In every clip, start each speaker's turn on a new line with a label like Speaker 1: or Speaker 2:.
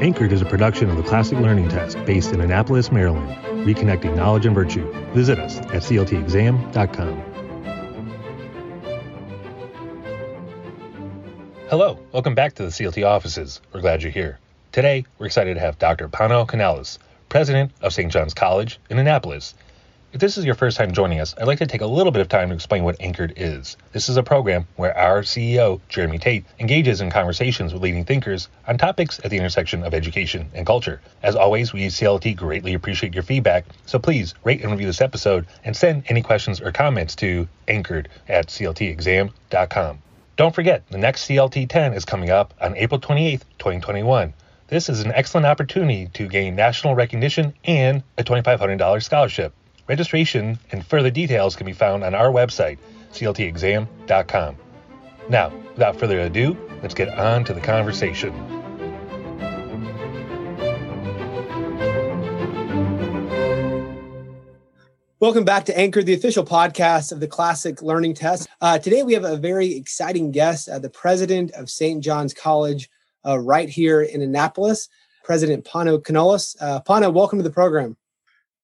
Speaker 1: Anchored is a production of the Classic Learning Test based in Annapolis, Maryland, reconnecting knowledge and virtue. Visit us at cltexam.com. Hello, welcome back to the CLT offices. We're glad you're here. Today, we're excited to have Dr. Pano Kanelos, president of St. John's College in Annapolis. If this is your first time joining us, I'd like to take a little bit of time to explain what Anchored is. This is a program where our CEO, Jeremy Tate, engages in conversations with leading thinkers on topics at the intersection of education and culture. As always, we at CLT greatly appreciate your feedback, so please rate and review this episode and send any questions or comments to anchored at cltexam.com. Don't forget, the next CLT 10 is coming up on April 28th, 2021. This is an excellent opportunity to gain national recognition and a $2,500 scholarship. Registration and further details can be found on our website, cltexam.com. Now, without further ado, let's get on to the conversation.
Speaker 2: Welcome back to Anchor, the official podcast of the Classic Learning Test. Uh, today we have a very exciting guest, uh, the president of St. John's College, uh, right here in Annapolis, President Pano Kanelos. Uh, Pano, welcome to the program.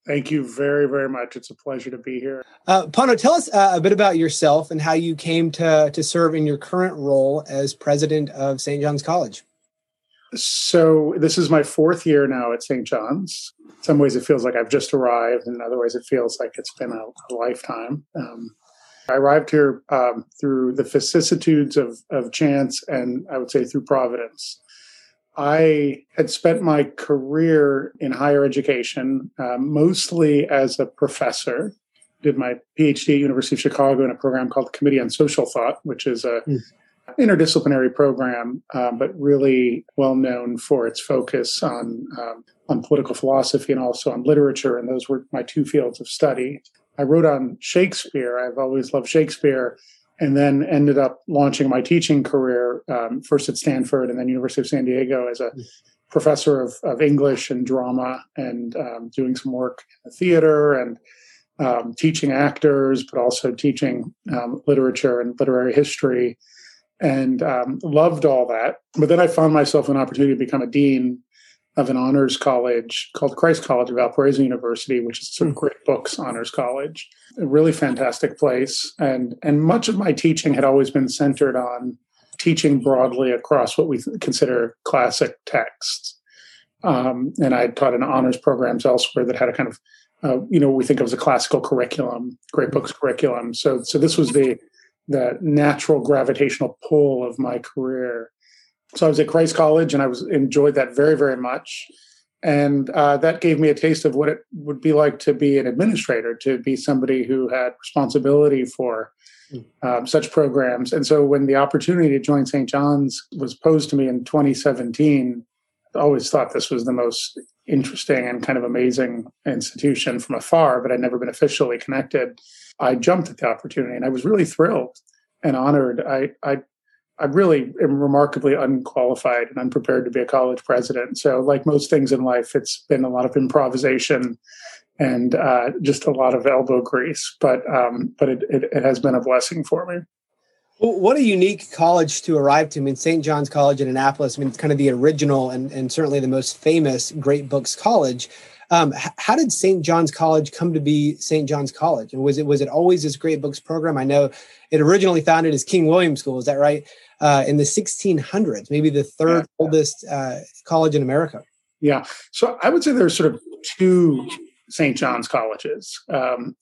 Speaker 3: Thank you very, very much. It's a pleasure to be here.
Speaker 2: Uh, Pano, tell us uh, a bit about yourself and how you came to, to serve in your current role as president of St. John's College.
Speaker 3: So, this is my fourth year now at St. John's. In some ways, it feels like I've just arrived, and in other ways, it feels like it's been a, a lifetime. Um, I arrived here um, through the vicissitudes of, of chance and I would say through providence. I had spent my career in higher education, uh, mostly as a professor. Did my PhD at University of Chicago in a program called the Committee on Social Thought, which is a mm. interdisciplinary program, uh, but really well known for its focus on um, on political philosophy and also on literature. And those were my two fields of study. I wrote on Shakespeare. I've always loved Shakespeare and then ended up launching my teaching career um, first at Stanford and then University of San Diego as a professor of, of English and drama and um, doing some work in the theater and um, teaching actors, but also teaching um, literature and literary history and um, loved all that. But then I found myself an opportunity to become a dean of an honors college called Christ College of Valparaiso University, which is sort of hmm. great books honors college. A really fantastic place. And and much of my teaching had always been centered on teaching broadly across what we consider classic texts. Um, and I had taught in honors programs elsewhere that had a kind of, uh, you know, we think of as a classical curriculum, great books curriculum. So, so this was the the natural gravitational pull of my career so I was at Christ College, and I was enjoyed that very, very much. And uh, that gave me a taste of what it would be like to be an administrator, to be somebody who had responsibility for hmm. um, such programs. And so when the opportunity to join St. John's was posed to me in 2017, I always thought this was the most interesting and kind of amazing institution from afar, but I'd never been officially connected. I jumped at the opportunity and I was really thrilled and honored. I, I I really am remarkably unqualified and unprepared to be a college president. So, like most things in life, it's been a lot of improvisation and uh, just a lot of elbow grease. But um, but it, it, it, has been a blessing for me.
Speaker 2: Well, what a unique college to arrive to. I mean, St. John's College in Annapolis. I mean, it's kind of the original and, and certainly the most famous Great Books College. Um, how did St. John's College come to be St. John's College? And was it was it always this Great Books program? I know it originally founded as King William School. Is that right? uh, in the 1600s, maybe the third yeah. oldest uh, college in America.
Speaker 3: Yeah. So I would say there's sort of two St. John's colleges. Um,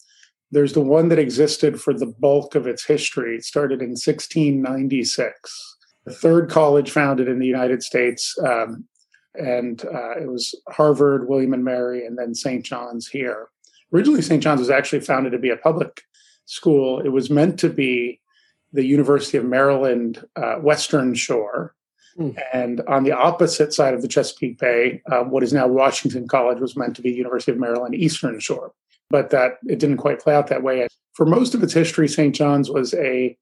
Speaker 3: there's the one that existed for the bulk of its history. It started in 1696. The third college founded in the United States, um, and uh, it was Harvard, William and Mary, and then St. John's here. Originally, St. John's was actually founded to be a public school. It was meant to be the University of Maryland uh, Western Shore. Mm. And on the opposite side of the Chesapeake Bay, uh, what is now Washington College was meant to be University of Maryland Eastern Shore. But that it didn't quite play out that way. For most of its history, St. John's was a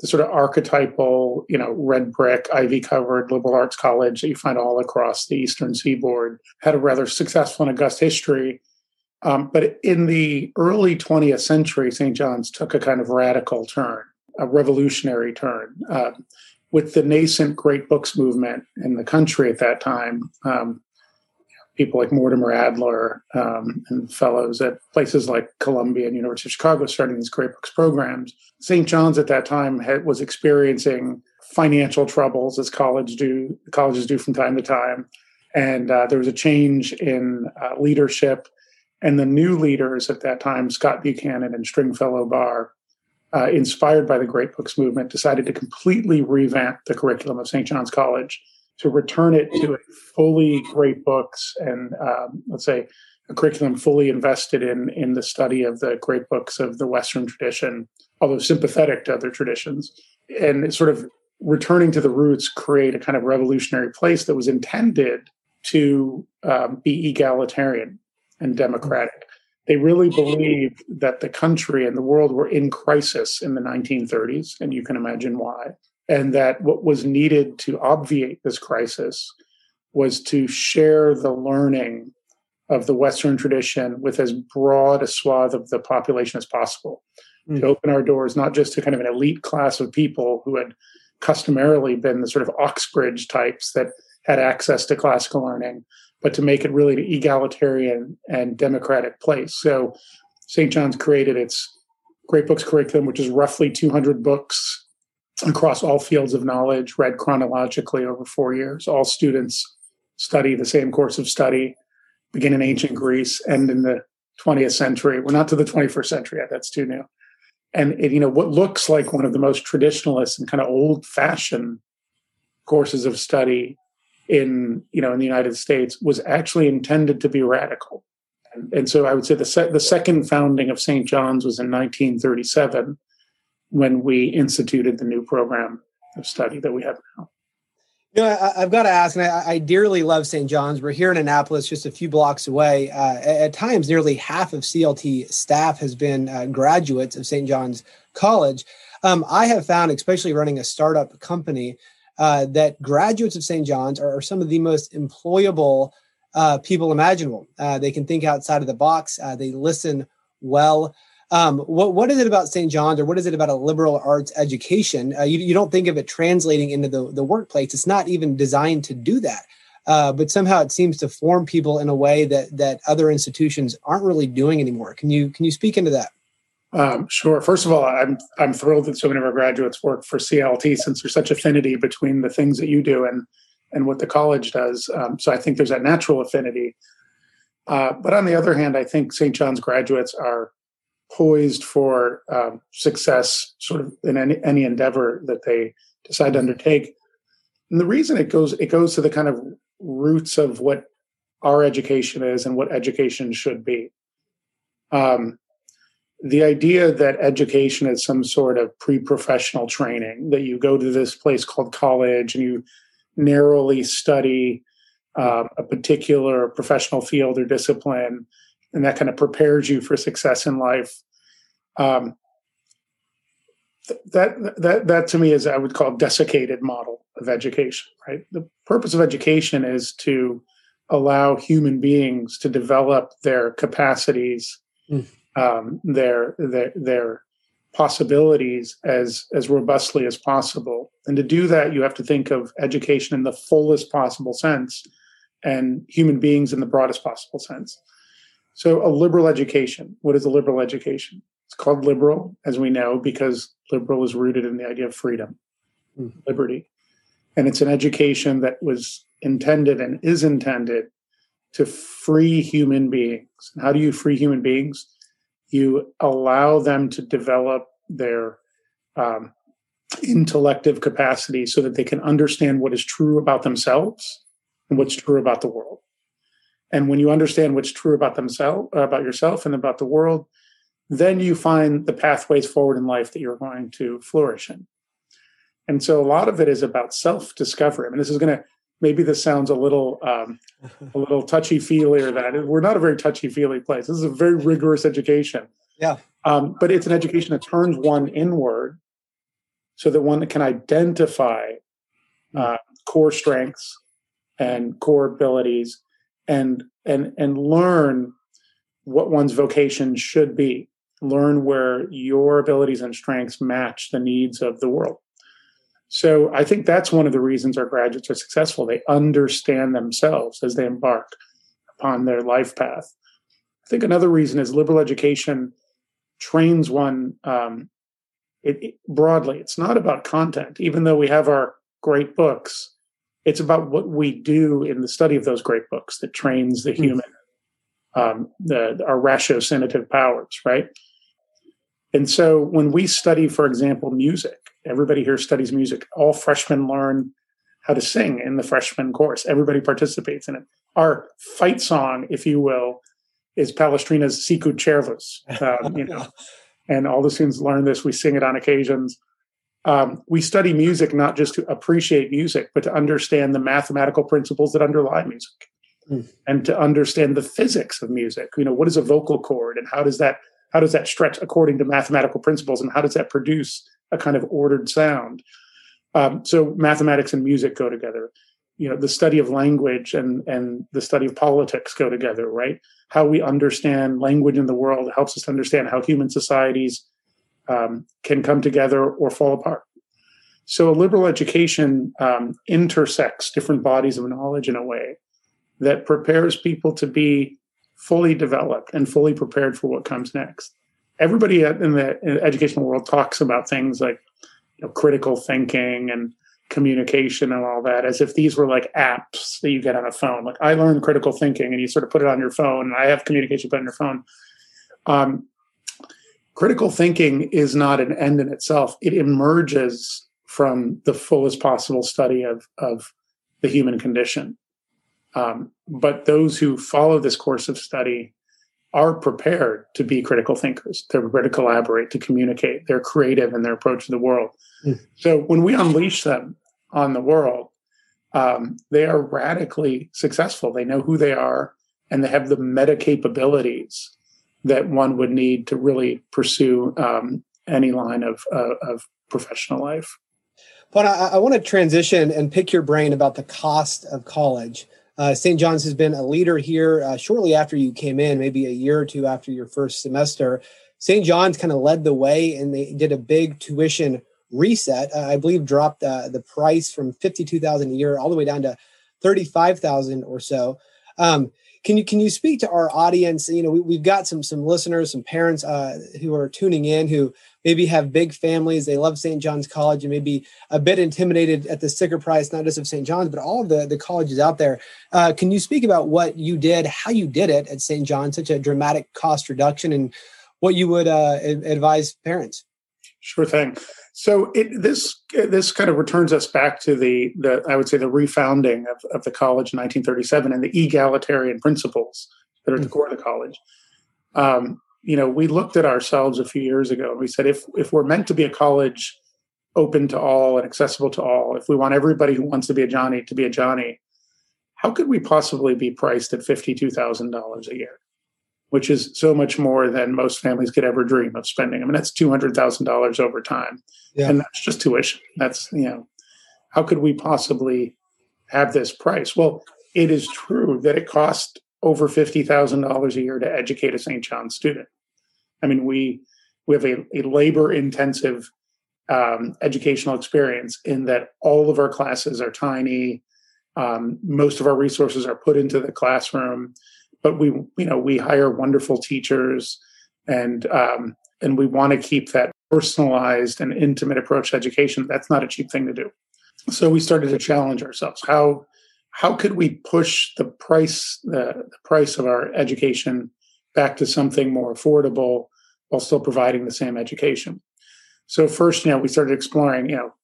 Speaker 3: the sort of archetypal, you know, red brick, ivy covered liberal arts college that you find all across the eastern seaboard. Had a rather successful and august history. Um, but in the early 20th century, St. John's took a kind of radical turn a revolutionary turn. Uh, with the nascent great books movement in the country at that time, um, people like Mortimer Adler um, and fellows at places like Columbia and University of Chicago starting these great books programs. St. John's at that time had, was experiencing financial troubles as college do colleges do from time to time, and uh, there was a change in uh, leadership. And the new leaders at that time, Scott Buchanan and Stringfellow Barr, uh, inspired by the Great Books movement, decided to completely revamp the curriculum of St. John's College to return it to a fully great books and um, let's say a curriculum fully invested in in the study of the great books of the Western tradition, although sympathetic to other traditions, and sort of returning to the roots, create a kind of revolutionary place that was intended to um, be egalitarian and democratic. They really believed that the country and the world were in crisis in the 1930s, and you can imagine why and that what was needed to obviate this crisis was to share the learning of the Western tradition with as broad a swath of the population as possible. Mm. To open our doors not just to kind of an elite class of people who had customarily been the sort of Oxbridge types that had access to classical learning, but to make it really an egalitarian and democratic place. So St. John's created its Great Books curriculum, which is roughly 200 books across all fields of knowledge, read chronologically over four years. All students study the same course of study, begin in ancient Greece, end in the 20th century. We're not to the 21st century yet, that's too new. And it, you know, what looks like one of the most traditionalist and kind of old-fashioned courses of study in you know in the United States was actually intended to be radical. And, and so I would say the se- the second founding of St. John's was in 1937 when we instituted the new program of study that we have now.
Speaker 2: You know, I, have got to ask, and I, I, dearly love St. John's. We're here in Annapolis, just a few blocks away. Uh, at, times, nearly half of CLT staff has been uh, graduates of St. John's College. Um, I have found, especially running a startup company, uh, that graduates of St. John's are, are, some of the most employable uh, people imaginable. Uh, they can think outside of the box. Uh, they listen well. Um, what what is it about St. John's, or what is it about a liberal arts education? Uh, you, you don't think of it translating into the the workplace. It's not even designed to do that. Uh, but somehow it seems to form people in a way that that other institutions aren't really doing anymore. Can you can you speak into that?
Speaker 3: Um, sure. First of all, I'm I'm thrilled that so many of our graduates work for CLT since there's such affinity between the things that you do and and what the college does. Um, so I think there's that natural affinity. Uh, but on the other hand, I think St. John's graduates are poised for um, success sort of in any, any endeavor that they decide to undertake. And the reason it goes it goes to the kind of roots of what our education is and what education should be. Um, the idea that education is some sort of pre-professional training that you go to this place called college and you narrowly study uh, a particular professional field or discipline and that kind of prepares you for success in life. Um, that that that to me is I would call desiccated model of education. Right. The purpose of education is to allow human beings to develop their capacities, mm. um, their their their possibilities as as robustly as possible. And to do that, you have to think of education in the fullest possible sense, and human beings in the broadest possible sense. So, a liberal education. What is a liberal education? It's called liberal, as we know, because liberal is rooted in the idea of freedom, mm-hmm. liberty. And it's an education that was intended and is intended to free human beings. And how do you free human beings? You allow them to develop their um, intellective capacity so that they can understand what is true about themselves and what's true about the world. And when you understand what's true about themselves, about yourself, and about the world, then you find the pathways forward in life that you're going to flourish in. And so a lot of it is about self-discovery. I mean, this is going to maybe this sounds a little um, a little touchy feely or that we're not a very touchy feely place. This is a very rigorous education.
Speaker 2: Yeah.
Speaker 3: Um, but it's an education that turns one inward, so that one can identify hmm. uh, core strengths and core abilities and and and learn what one's vocation should be learn where your abilities and strengths match the needs of the world So I think that's one of the reasons our graduates are successful. They understand themselves as they embark upon their life path. I think another reason is liberal education trains one um, it, it, broadly. It's not about content, even though we have our great books. It's about what we do in the study of those great books that trains the hmm. human, um, the, our ratiocinative powers, right? And so when we study, for example, music, everybody here studies music. All freshmen learn how to sing in the freshman course. Everybody participates in it. Our fight song, if you will, is Palestrina's Sicut Cervus. Um, you know, and all the students learn this. We sing it on occasions. Um, we study music not just to appreciate music, but to understand the mathematical principles that underlie music, mm. and to understand the physics of music. You know, what is a vocal cord, and how does that how does that stretch according to mathematical principles, and how does that produce a kind of ordered sound? Um, so mathematics and music go together you know the study of language and and the study of politics go together right how we understand language in the world helps us understand how human societies um, can come together or fall apart so a liberal education um, intersects different bodies of knowledge in a way that prepares people to be fully developed and fully prepared for what comes next everybody in the educational world talks about things like you know, critical thinking and communication and all that as if these were like apps that you get on a phone. Like I learned critical thinking and you sort of put it on your phone and I have communication put on your phone. Um, critical thinking is not an end in itself. It emerges from the fullest possible study of, of the human condition. Um, but those who follow this course of study are prepared to be critical thinkers. They're prepared to collaborate, to communicate. They're creative in their approach to the world. Mm. So when we unleash them on the world, um, they are radically successful. They know who they are, and they have the meta capabilities that one would need to really pursue um, any line of, uh, of professional life.
Speaker 2: But I, I want to transition and pick your brain about the cost of college. Uh, St. John's has been a leader here uh, shortly after you came in, maybe a year or two after your first semester. St. John's kind of led the way and they did a big tuition reset. Uh, I believe dropped uh, the price from 52,000 a year all the way down to 35,000 or so. Um, can you can you speak to our audience? You know, we, have got some some listeners, some parents uh, who are tuning in who maybe have big families. They love St. John's College and maybe a bit intimidated at the sticker price, not just of St. John's, but all of the the colleges out there. Uh, can you speak about what you did, how you did it at St. John's, such a dramatic cost reduction, and what you would uh, advise parents?
Speaker 3: Sure thing. So it, this this kind of returns us back to the the I would say the refounding of, of the college in 1937 and the egalitarian principles that are at the core of the college. Um, you know, we looked at ourselves a few years ago and we said if if we're meant to be a college open to all and accessible to all, if we want everybody who wants to be a Johnny to be a Johnny, how could we possibly be priced at fifty two thousand dollars a year? Which is so much more than most families could ever dream of spending. I mean, that's two hundred thousand dollars over time, yeah. and that's just tuition. That's you know, how could we possibly have this price? Well, it is true that it costs over fifty thousand dollars a year to educate a St. John student. I mean, we we have a, a labor intensive um, educational experience in that all of our classes are tiny. Um, most of our resources are put into the classroom but we you know we hire wonderful teachers and um, and we want to keep that personalized and intimate approach to education. That's not a cheap thing to do. So we started to challenge ourselves. How how could we push the price the, the price of our education back to something more affordable while still providing the same education? So first you know we started exploring you know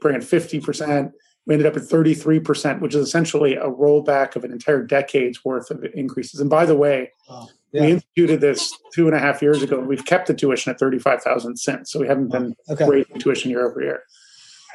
Speaker 3: bringing 50% we ended up at 33%, which is essentially a rollback of an entire decade's worth of increases. And by the way, wow. yeah. we instituted this two and a half years ago. We've kept the tuition at 35,000 since. So we haven't been okay. raising tuition year over year.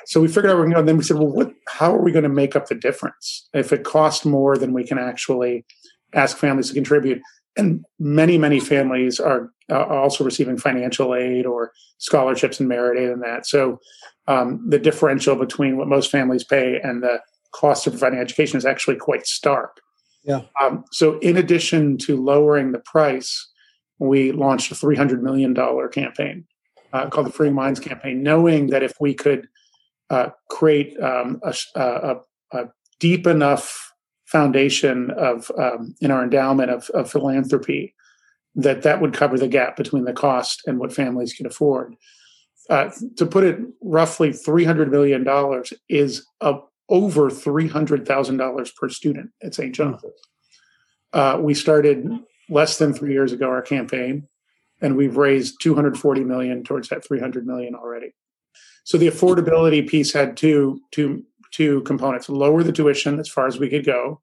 Speaker 3: So we figured out we're going to, and then we said, well, what, how are we going to make up the difference? If it costs more than we can actually ask families to contribute. And many, many families are uh, also receiving financial aid or scholarships and merit aid and that. So um, the differential between what most families pay and the cost of providing education is actually quite stark.
Speaker 2: Yeah.
Speaker 3: Um, so, in addition to lowering the price, we launched a $300 million campaign uh, called the Freeing Minds campaign, knowing that if we could uh, create um, a, a, a, deep enough foundation of um, in our endowment of, of, philanthropy that that would cover the gap between the cost and what families can afford. Uh, to put it roughly, three hundred million dollars is a, over three hundred thousand dollars per student at St. John's. Uh, we started less than three years ago our campaign, and we've raised two hundred forty million towards that three hundred million already. So the affordability piece had two two two components: lower the tuition as far as we could go,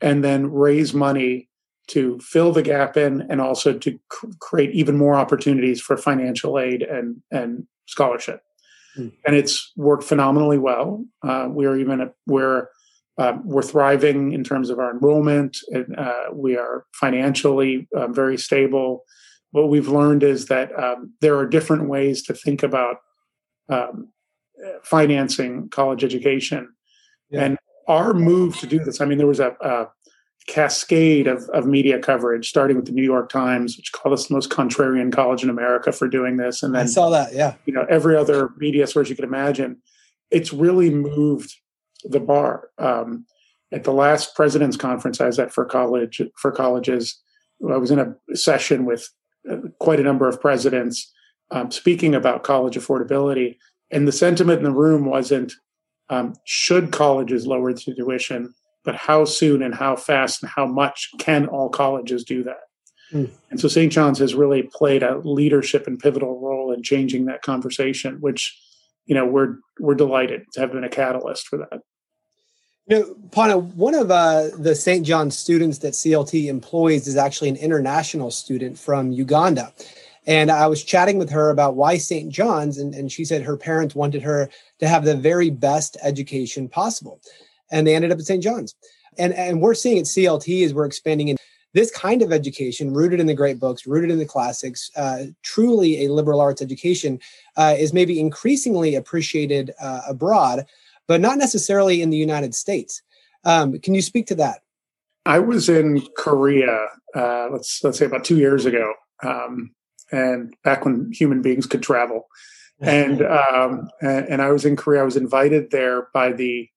Speaker 3: and then raise money to fill the gap in, and also to cr- create even more opportunities for financial aid and and scholarship. Mm. And it's worked phenomenally well. Uh, we're even we're uh, we're thriving in terms of our enrollment, and uh, we are financially uh, very stable. What we've learned is that um, there are different ways to think about um, financing college education. Yeah. And our move to do this, I mean, there was a, a cascade of, of, media coverage, starting with the New York Times, which called us the most contrarian college in America for doing this. And then
Speaker 2: I saw that, yeah.
Speaker 3: You know, every other media source you could imagine. It's really moved the bar. Um, at the last president's conference I was at for college for colleges, I was in a session with uh, quite a number of presidents um, speaking about college affordability, and the sentiment in the room wasn't um, should colleges lower the tuition, but how soon and how fast and how much can all colleges do that? Mm. And so St. John's has really played a leadership and pivotal role in changing that conversation, which you know we're we're delighted to have been a catalyst for that.
Speaker 2: You know, Pano, one of uh, the St. John's students that CLT employs is actually an international student from Uganda. And I was chatting with her about why St. John's, and, and she said her parents wanted her to have the very best education possible. And they ended up at St. John's. And, and we're seeing at CLT as we're expanding in this kind of education, rooted in the great books, rooted in the classics, uh, truly a liberal arts education, uh, is maybe increasingly appreciated uh, abroad, but not necessarily in the United States. Um, can you speak to that?
Speaker 3: I was in Korea, uh, let's let's say about two years ago, um, and back when human beings could travel. And um, and I was in Korea. I was invited there by the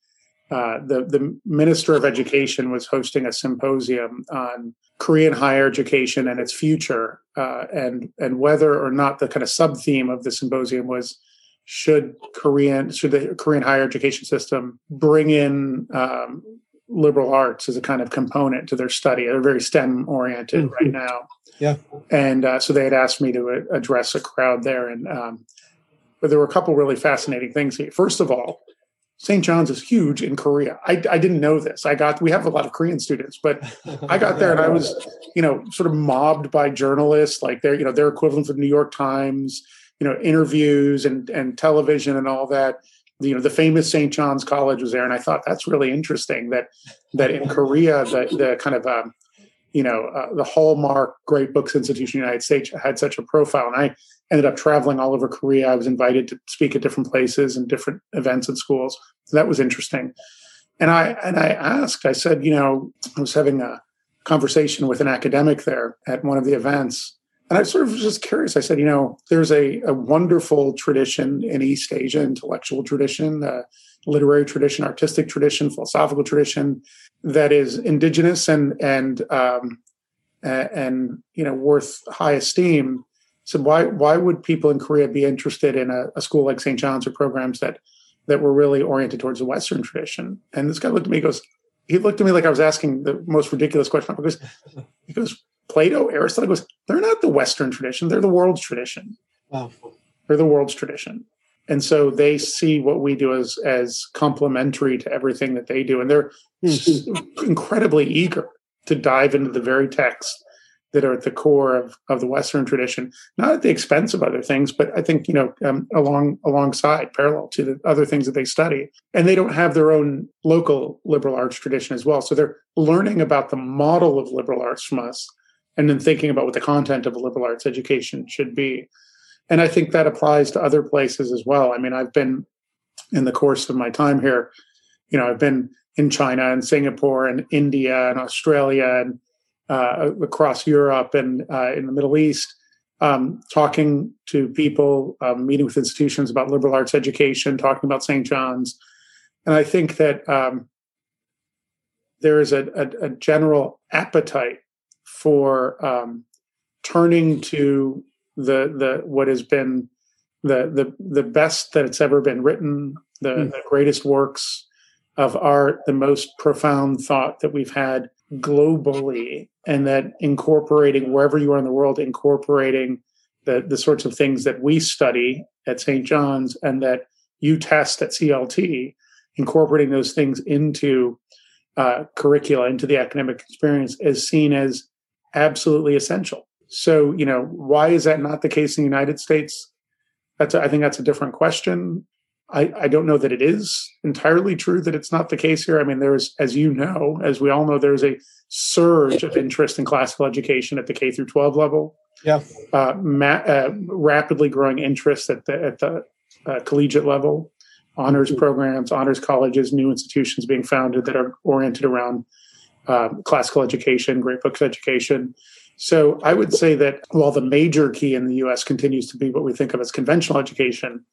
Speaker 3: uh, the the minister of education was hosting a symposium on Korean higher education and its future, uh, and and whether or not the kind of sub theme of the symposium was should Korean should the Korean higher education system bring in um, liberal arts as a kind of component to their study. They're very STEM oriented mm-hmm. right now.
Speaker 2: Yeah.
Speaker 3: And uh, so they had asked me to address a crowd there. And um, but there were a couple really fascinating things here. First of all, St. John's is huge in Korea. I, I didn't know this. I got we have a lot of Korean students, but I got there and I was, you know, sort of mobbed by journalists, like their, you know, their equivalent of the New York Times, you know, interviews and and television and all that you know the famous St. John's College was there, and I thought that's really interesting that that in Korea the the kind of um, you know uh, the hallmark great books institution in the United States had such a profile, and I ended up traveling all over Korea. I was invited to speak at different places and different events and schools. So that was interesting, and I and I asked, I said, you know, I was having a conversation with an academic there at one of the events and I sort of was just curious. I said, you know, there's a, a wonderful tradition in East Asia, intellectual tradition, uh, literary tradition, artistic tradition, philosophical tradition that is indigenous and and um, and you know worth high esteem. So why why would people in Korea be interested in a, a school like St. John's or programs that that were really oriented towards the Western tradition? And this guy looked at me, goes, he looked at me like I was asking the most ridiculous question. Because he goes, Plato, Aristotle goes, they're not the Western tradition, they're the world's tradition. Wow. They're the world's tradition. And so they see what we do as as complementary to everything that they do. And they're mm-hmm. incredibly eager to dive into the very texts that are at the core of, of the Western tradition, not at the expense of other things, but I think, you know, um, along alongside, parallel to the other things that they study. And they don't have their own local liberal arts tradition as well. So they're learning about the model of liberal arts from us and then thinking about what the content of a liberal arts education should be. And I think that applies to other places as well. I mean, I've been in the course of my time here, you know, I've been in China and Singapore and India and Australia and uh, across Europe and uh, in the Middle East. um, talking to people, um, meeting with institutions about liberal arts education, talking about St. John's. And I think that um, there is a, a, a, general appetite for um, turning to the the what has been the the the best that it's ever been written, the, mm. the greatest works of art, the most profound thought that we've had globally, and that incorporating wherever you are in the world, incorporating the the sorts of things that we study at St. John's and that you test at CLT, incorporating those things into uh, curricula, into the academic experience, is seen as absolutely essential. So, you know, why is that not the case in the United States? That's a, I think that's a different question. I, I don't know that it is entirely true that it's not the case here. I mean, there's, as you know, as we all know, there's a surge of interest in classical education at the K through 12 level.
Speaker 2: Yeah,
Speaker 3: uh, ma- uh, rapidly growing interest at the at the uh, collegiate level, honors mm-hmm. programs, honors colleges, new institutions being founded that are oriented around um, classical education, great books education. So I would say that while the major key in the US continues to be what we think of as conventional education,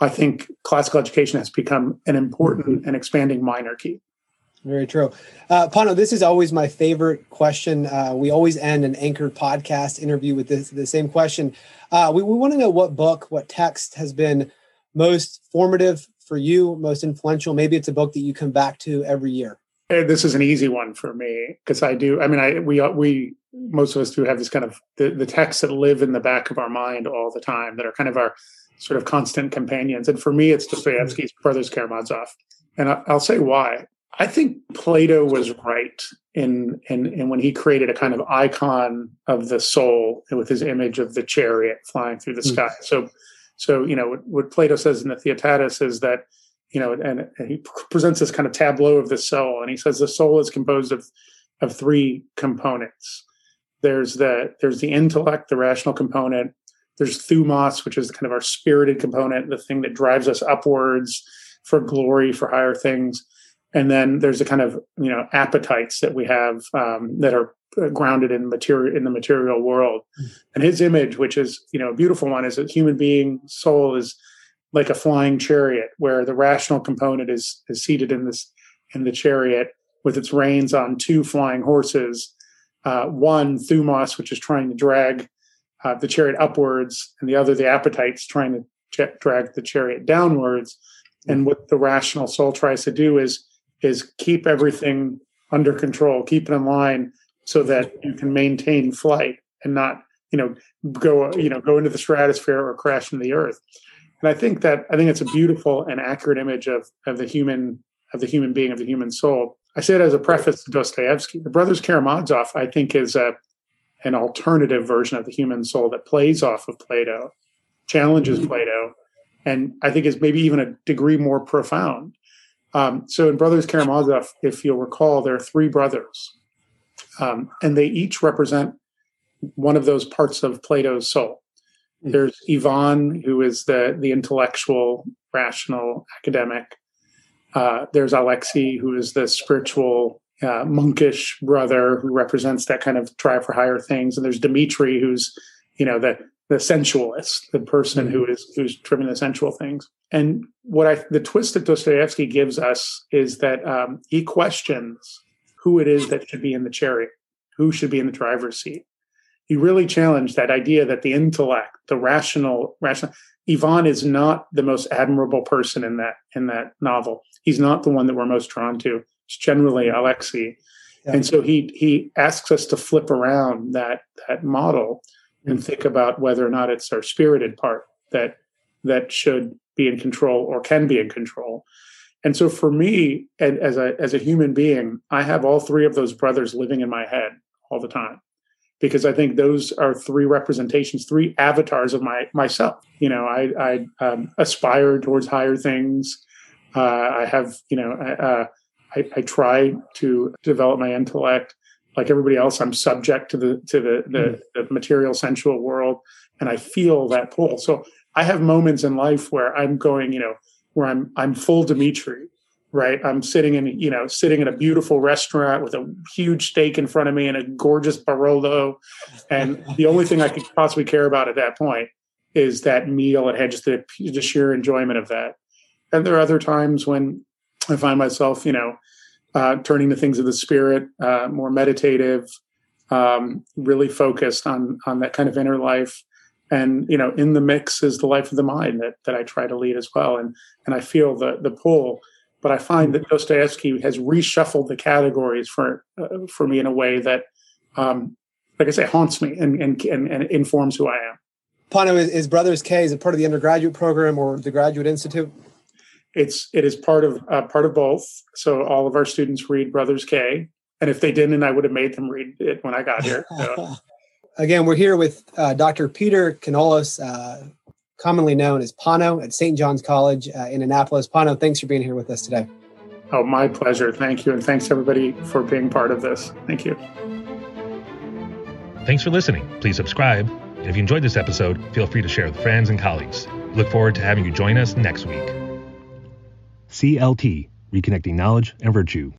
Speaker 3: I think classical education has become an important and expanding minor key.
Speaker 2: Very true. Uh, Pano, this is always my favorite question. Uh, we always end an anchored podcast interview with this, the same question. Uh, we, we want to know what book, what text has been most formative for you, most influential. Maybe it's a book that you come back to every year.
Speaker 3: This is an easy one for me because I do. I mean, I we we most of us do have this kind of the, the texts that live in the back of our mind all the time that are kind of our sort of constant companions. And for me, it's Dostoevsky's Brothers Karamazov. And I, will say why. I think Plato was right in, in in when he created a kind of icon of the soul with his image of the chariot flying through the mm. sky. So, so you know what, what Plato says in the Theaetetus is that you know, and, and he presents this kind of tableau of the soul, and he says the soul is composed of of three components. There's the there's the intellect, the rational component. There's thumos, which is kind of our spirited component, the thing that drives us upwards for glory, for higher things. And then there's the kind of you know appetites that we have um, that are grounded in material in the material world. Mm. And his image, which is you know a beautiful one, is a human being soul is like a flying chariot, where the rational component is is seated in this in the chariot with its reins on two flying horses, uh, one thumos, which is trying to drag uh, the chariot upwards, and the other the appetites trying to ch- drag the chariot downwards. And what the rational soul tries to do is is keep everything under control, keep it in line, so that you can maintain flight and not you know go you know go into the stratosphere or crash into the earth. And I think that I think it's a beautiful and accurate image of of the human of the human being of the human soul. I say it as a preface to Dostoevsky. The Brothers Karamazov, I think, is a, an alternative version of the human soul that plays off of Plato, challenges mm-hmm. Plato, and I think is maybe even a degree more profound. Um, so in Brothers Karamazov, if you'll recall, there are three brothers, um, and they each represent one of those parts of Plato's soul. Mm-hmm. There's Ivan, who is the the intellectual, rational academic. Uh, there's Alexei, who is the spiritual, uh, monkish brother who represents that kind of drive for higher things. And there's Dmitri, who's, you know, the the sensualist, the person mm-hmm. who is who's driven the sensual things. And what I the twist that Dostoevsky gives us is that um, he questions who it is that should be in the chariot, who should be in the driver's seat. He really challenged that idea that the intellect, the rational, rational, Ivan is not the most admirable person in that in that novel. He's not the one that we're most drawn to. It's generally Alexei. Yeah. And so he he asks us to flip around that that model and think about whether or not it's our spirited part that that should be in control or can be in control. And so for me, as a as a human being, I have all three of those brothers living in my head all the time because I think those are three representations, three avatars of my myself. You know, I, I um, aspire towards higher things. Uh, I have, you know, uh, I, I, try to develop my intellect. Like everybody else, I'm subject to the to the, the, mm. the material sensual world, and I feel that pull. So I have moments in life where I'm going, you know, where I'm I'm full Dmitri, right? I'm sitting in, you know, sitting in a beautiful restaurant with a huge steak in front of me and a gorgeous Barolo. And the only thing I could possibly care about at that point is that meal and had just the, the sheer enjoyment of that. And there are other times when I find myself, you know, uh, turning to things of the spirit, uh, more meditative, um, really focused on on that kind of inner life. And you know, in the mix is the life of the mind that that I try to lead as well. And and I feel the the pull but I find that Dostoevsky has reshuffled the categories for uh, for me in a way that, um, like I say, haunts me and, and and, and informs who I am.
Speaker 2: Pano is, is, Brothers K. Is it part of the undergraduate program or the Graduate Institute?
Speaker 3: It's it is part of uh, part of both. So all of our students read Brothers K, and if they didn't, I would have made them read it when I got here. So.
Speaker 2: Again, we're here with uh, Dr. Peter Kanelos, uh, commonly known as Pano at St. John's College uh, in Annapolis. Pano, thanks for being here with us today.
Speaker 3: Oh, my pleasure. Thank you. And thanks everybody for being part of this. Thank you.
Speaker 1: Thanks for listening. Please subscribe. And if you enjoyed this episode, feel free to share with friends and colleagues. Look forward to having you join us next week. CLT, Reconnecting Knowledge and Virtue.